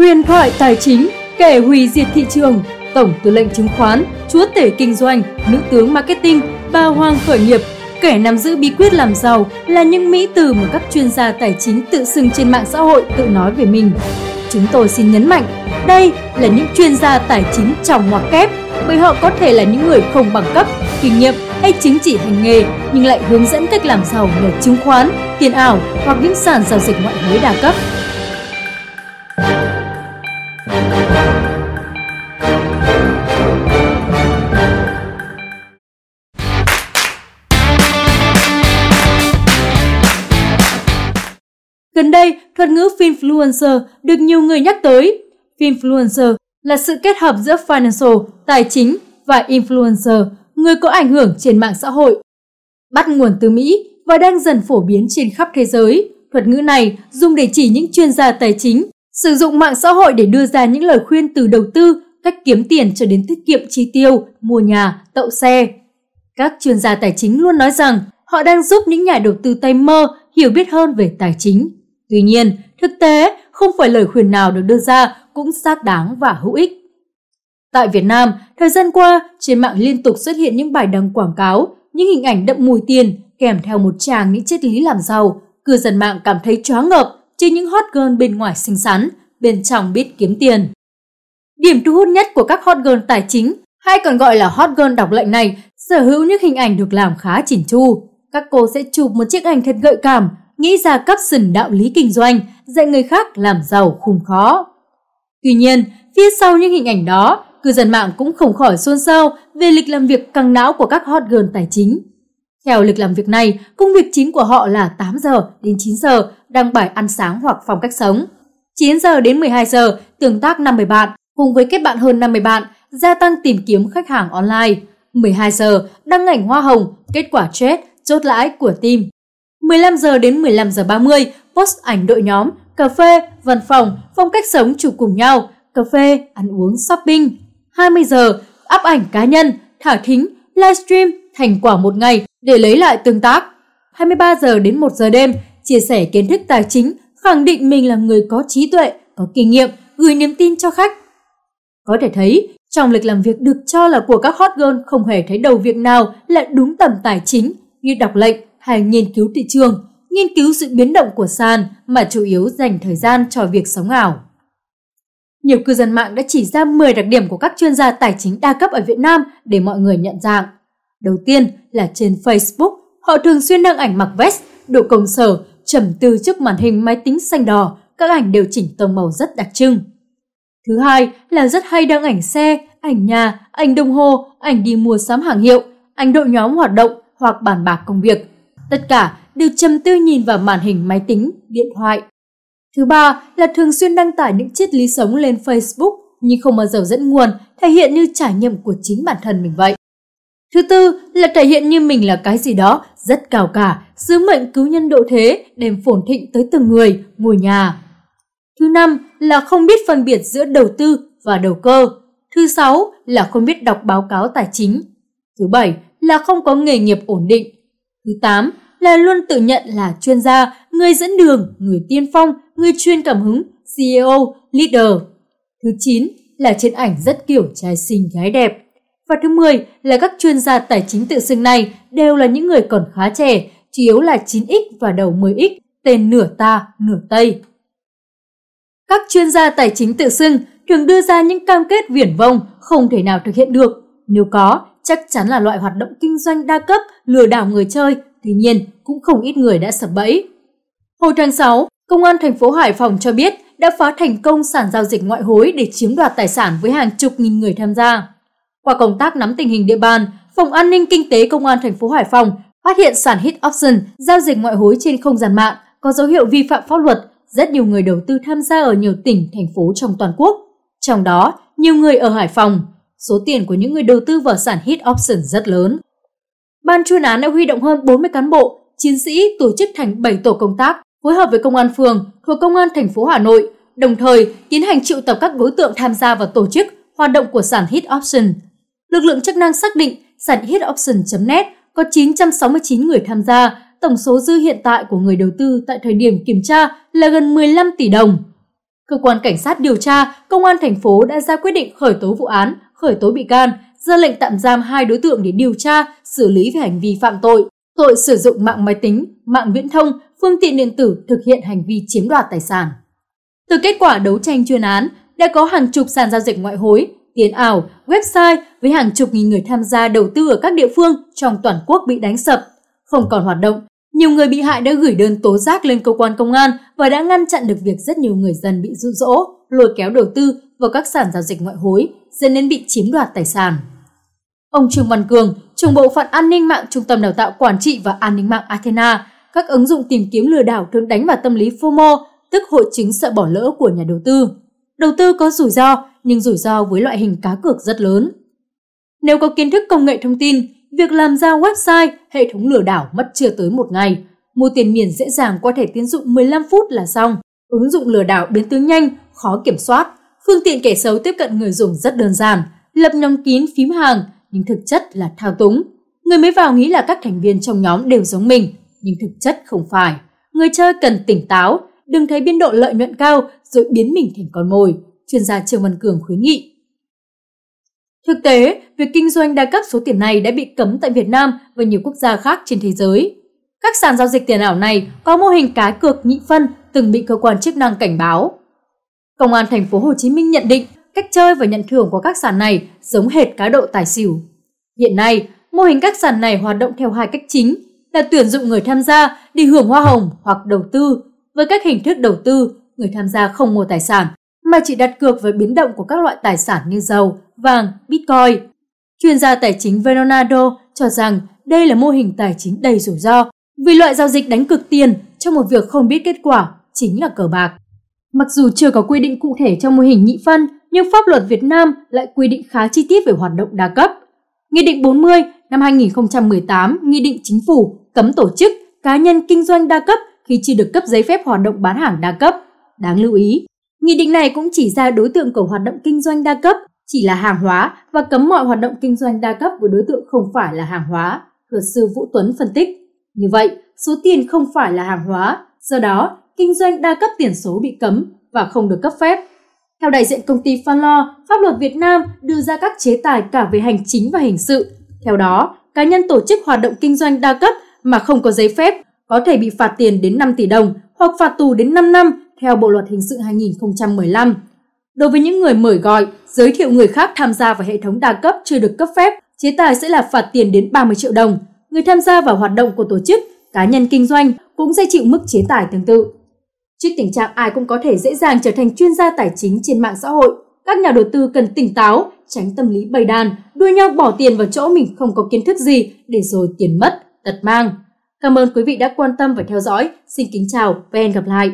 Huyền thoại tài chính, kẻ hủy diệt thị trường, tổng tư lệnh chứng khoán, chúa tể kinh doanh, nữ tướng marketing, bà hoàng khởi nghiệp, kẻ nắm giữ bí quyết làm giàu là những mỹ từ mà các chuyên gia tài chính tự xưng trên mạng xã hội tự nói về mình. Chúng tôi xin nhấn mạnh, đây là những chuyên gia tài chính trong ngoặc kép bởi họ có thể là những người không bằng cấp, kinh nghiệm hay chứng chỉ hành nghề nhưng lại hướng dẫn cách làm giàu nhờ chứng khoán, tiền ảo hoặc những sàn giao dịch ngoại hối đa cấp. Gần đây, thuật ngữ finfluencer được nhiều người nhắc tới. Finfluencer là sự kết hợp giữa financial, tài chính và influencer, người có ảnh hưởng trên mạng xã hội. Bắt nguồn từ Mỹ và đang dần phổ biến trên khắp thế giới. Thuật ngữ này dùng để chỉ những chuyên gia tài chính, sử dụng mạng xã hội để đưa ra những lời khuyên từ đầu tư, cách kiếm tiền cho đến tiết kiệm chi tiêu, mua nhà, tậu xe. Các chuyên gia tài chính luôn nói rằng họ đang giúp những nhà đầu tư tay mơ hiểu biết hơn về tài chính. Tuy nhiên, thực tế không phải lời khuyên nào được đưa ra cũng xác đáng và hữu ích. Tại Việt Nam, thời gian qua, trên mạng liên tục xuất hiện những bài đăng quảng cáo, những hình ảnh đậm mùi tiền kèm theo một tràng những triết lý làm giàu. Cư dân mạng cảm thấy choáng ngợp trên những hot girl bên ngoài xinh xắn, bên trong biết kiếm tiền. Điểm thu hút nhất của các hot girl tài chính, hay còn gọi là hot girl đọc lệnh này, sở hữu những hình ảnh được làm khá chỉnh chu. Các cô sẽ chụp một chiếc ảnh thật gợi cảm, nghĩ ra caption đạo lý kinh doanh, dạy người khác làm giàu khủng khó. Tuy nhiên, phía sau những hình ảnh đó, cư dân mạng cũng không khỏi xôn xao về lịch làm việc căng não của các hot girl tài chính. Theo lịch làm việc này, công việc chính của họ là 8 giờ đến 9 giờ đăng bài ăn sáng hoặc phong cách sống. 9 giờ đến 12 giờ tương tác 50 bạn cùng với kết bạn hơn 50 bạn, gia tăng tìm kiếm khách hàng online. 12 giờ đăng ảnh hoa hồng, kết quả trade, chốt lãi của team. 15 giờ đến 15 giờ 30 post ảnh đội nhóm, cà phê, văn phòng, phong cách sống chụp cùng nhau, cà phê, ăn uống, shopping. 20 giờ up ảnh cá nhân, thả thính, livestream thành quả một ngày để lấy lại tương tác. 23 giờ đến 1 giờ đêm chia sẻ kiến thức tài chính, khẳng định mình là người có trí tuệ, có kinh nghiệm, gửi niềm tin cho khách. Có thể thấy, trong lịch làm việc được cho là của các hot girl không hề thấy đầu việc nào là đúng tầm tài chính như đọc lệnh, hay nghiên cứu thị trường, nghiên cứu sự biến động của sàn mà chủ yếu dành thời gian cho việc sống ảo. Nhiều cư dân mạng đã chỉ ra 10 đặc điểm của các chuyên gia tài chính đa cấp ở Việt Nam để mọi người nhận dạng. Đầu tiên là trên Facebook, họ thường xuyên đăng ảnh mặc vest, độ công sở, trầm tư trước màn hình máy tính xanh đỏ, các ảnh đều chỉnh tông màu rất đặc trưng. Thứ hai là rất hay đăng ảnh xe, ảnh nhà, ảnh đồng hồ, ảnh đi mua sắm hàng hiệu, ảnh đội nhóm hoạt động hoặc bàn bạc công việc. Tất cả đều trầm tư nhìn vào màn hình máy tính, điện thoại. Thứ ba là thường xuyên đăng tải những triết lý sống lên Facebook nhưng không bao giờ dẫn nguồn, thể hiện như trải nghiệm của chính bản thân mình vậy. Thứ tư là thể hiện như mình là cái gì đó rất cao cả, sứ mệnh cứu nhân độ thế, đem phồn thịnh tới từng người, ngôi nhà. Thứ năm là không biết phân biệt giữa đầu tư và đầu cơ. Thứ sáu là không biết đọc báo cáo tài chính. Thứ bảy là không có nghề nghiệp ổn định. Thứ 8 là luôn tự nhận là chuyên gia, người dẫn đường, người tiên phong, người chuyên cảm hứng, CEO, leader. Thứ 9 là trên ảnh rất kiểu trai xinh gái đẹp. Và thứ 10 là các chuyên gia tài chính tự xưng này đều là những người còn khá trẻ, chủ yếu là 9X và đầu 10X, tên nửa ta, nửa Tây. Các chuyên gia tài chính tự xưng thường đưa ra những cam kết viển vông không thể nào thực hiện được. Nếu có, chắc chắn là loại hoạt động kinh doanh đa cấp, lừa đảo người chơi, tuy nhiên cũng không ít người đã sập bẫy. Hồi tháng 6, Công an thành phố Hải Phòng cho biết đã phá thành công sàn giao dịch ngoại hối để chiếm đoạt tài sản với hàng chục nghìn người tham gia. Qua công tác nắm tình hình địa bàn, Phòng An ninh Kinh tế Công an thành phố Hải Phòng phát hiện sàn Hit Option giao dịch ngoại hối trên không gian mạng có dấu hiệu vi phạm pháp luật. Rất nhiều người đầu tư tham gia ở nhiều tỉnh, thành phố trong toàn quốc. Trong đó, nhiều người ở Hải Phòng, Số tiền của những người đầu tư vào sản Hit Option rất lớn. Ban chuyên án đã huy động hơn 40 cán bộ, chiến sĩ tổ chức thành 7 tổ công tác phối hợp với công an phường thuộc công an thành phố Hà Nội, đồng thời tiến hành triệu tập các đối tượng tham gia vào tổ chức hoạt động của sản Hit Option. Lực lượng chức năng xác định sản hit option .net có 969 người tham gia, tổng số dư hiện tại của người đầu tư tại thời điểm kiểm tra là gần 15 tỷ đồng. Cơ quan cảnh sát điều tra, công an thành phố đã ra quyết định khởi tố vụ án, khởi tố bị can, ra lệnh tạm giam hai đối tượng để điều tra, xử lý về hành vi phạm tội, tội sử dụng mạng máy tính, mạng viễn thông, phương tiện điện tử thực hiện hành vi chiếm đoạt tài sản. Từ kết quả đấu tranh chuyên án, đã có hàng chục sàn giao dịch ngoại hối, tiền ảo, website với hàng chục nghìn người tham gia đầu tư ở các địa phương trong toàn quốc bị đánh sập, không còn hoạt động. Nhiều người bị hại đã gửi đơn tố giác lên cơ quan công an và đã ngăn chặn được việc rất nhiều người dân bị dụ dỗ, lôi kéo đầu tư vào các sàn giao dịch ngoại hối, dẫn đến bị chiếm đoạt tài sản. Ông Trương Văn Cường, trưởng bộ phận an ninh mạng Trung tâm Đào tạo Quản trị và An ninh mạng Athena, các ứng dụng tìm kiếm lừa đảo thường đánh vào tâm lý FOMO, tức hội chứng sợ bỏ lỡ của nhà đầu tư. Đầu tư có rủi ro, nhưng rủi ro với loại hình cá cược rất lớn. Nếu có kiến thức công nghệ thông tin, việc làm ra website, hệ thống lừa đảo mất chưa tới một ngày. Mua tiền miền dễ dàng qua thẻ tiến dụng 15 phút là xong. Ứng dụng lừa đảo biến tướng nhanh, khó kiểm soát. Phương tiện kẻ xấu tiếp cận người dùng rất đơn giản, lập nhóm kín phím hàng, nhưng thực chất là thao túng. Người mới vào nghĩ là các thành viên trong nhóm đều giống mình, nhưng thực chất không phải. Người chơi cần tỉnh táo, đừng thấy biên độ lợi nhuận cao rồi biến mình thành con mồi, chuyên gia Trương Văn Cường khuyến nghị. Thực tế, việc kinh doanh đa cấp số tiền này đã bị cấm tại Việt Nam và nhiều quốc gia khác trên thế giới. Các sàn giao dịch tiền ảo này có mô hình cá cược nhị phân từng bị cơ quan chức năng cảnh báo. Công an thành phố Hồ Chí Minh nhận định cách chơi và nhận thưởng của các sàn này giống hệt cá độ tài xỉu. Hiện nay, mô hình các sàn này hoạt động theo hai cách chính là tuyển dụng người tham gia đi hưởng hoa hồng hoặc đầu tư. Với các hình thức đầu tư, người tham gia không mua tài sản mà chỉ đặt cược với biến động của các loại tài sản như dầu, vàng, bitcoin. Chuyên gia tài chính Veronado cho rằng đây là mô hình tài chính đầy rủi ro vì loại giao dịch đánh cực tiền trong một việc không biết kết quả chính là cờ bạc. Mặc dù chưa có quy định cụ thể trong mô hình nhị phân, nhưng pháp luật Việt Nam lại quy định khá chi tiết về hoạt động đa cấp. Nghị định 40 năm 2018, Nghị định Chính phủ cấm tổ chức, cá nhân kinh doanh đa cấp khi chưa được cấp giấy phép hoạt động bán hàng đa cấp. Đáng lưu ý, Nghị định này cũng chỉ ra đối tượng của hoạt động kinh doanh đa cấp chỉ là hàng hóa và cấm mọi hoạt động kinh doanh đa cấp với đối tượng không phải là hàng hóa, luật sư Vũ Tuấn phân tích. Như vậy, số tiền không phải là hàng hóa, do đó kinh doanh đa cấp tiền số bị cấm và không được cấp phép. Theo đại diện công ty fanlo pháp luật Việt Nam đưa ra các chế tài cả về hành chính và hình sự. Theo đó, cá nhân tổ chức hoạt động kinh doanh đa cấp mà không có giấy phép có thể bị phạt tiền đến 5 tỷ đồng hoặc phạt tù đến 5 năm theo Bộ luật hình sự 2015. Đối với những người mời gọi, giới thiệu người khác tham gia vào hệ thống đa cấp chưa được cấp phép, chế tài sẽ là phạt tiền đến 30 triệu đồng. Người tham gia vào hoạt động của tổ chức, cá nhân kinh doanh cũng sẽ chịu mức chế tài tương tự. Trước tình trạng ai cũng có thể dễ dàng trở thành chuyên gia tài chính trên mạng xã hội, các nhà đầu tư cần tỉnh táo, tránh tâm lý bầy đàn, đua nhau bỏ tiền vào chỗ mình không có kiến thức gì để rồi tiền mất, tật mang. Cảm ơn quý vị đã quan tâm và theo dõi. Xin kính chào và hẹn gặp lại!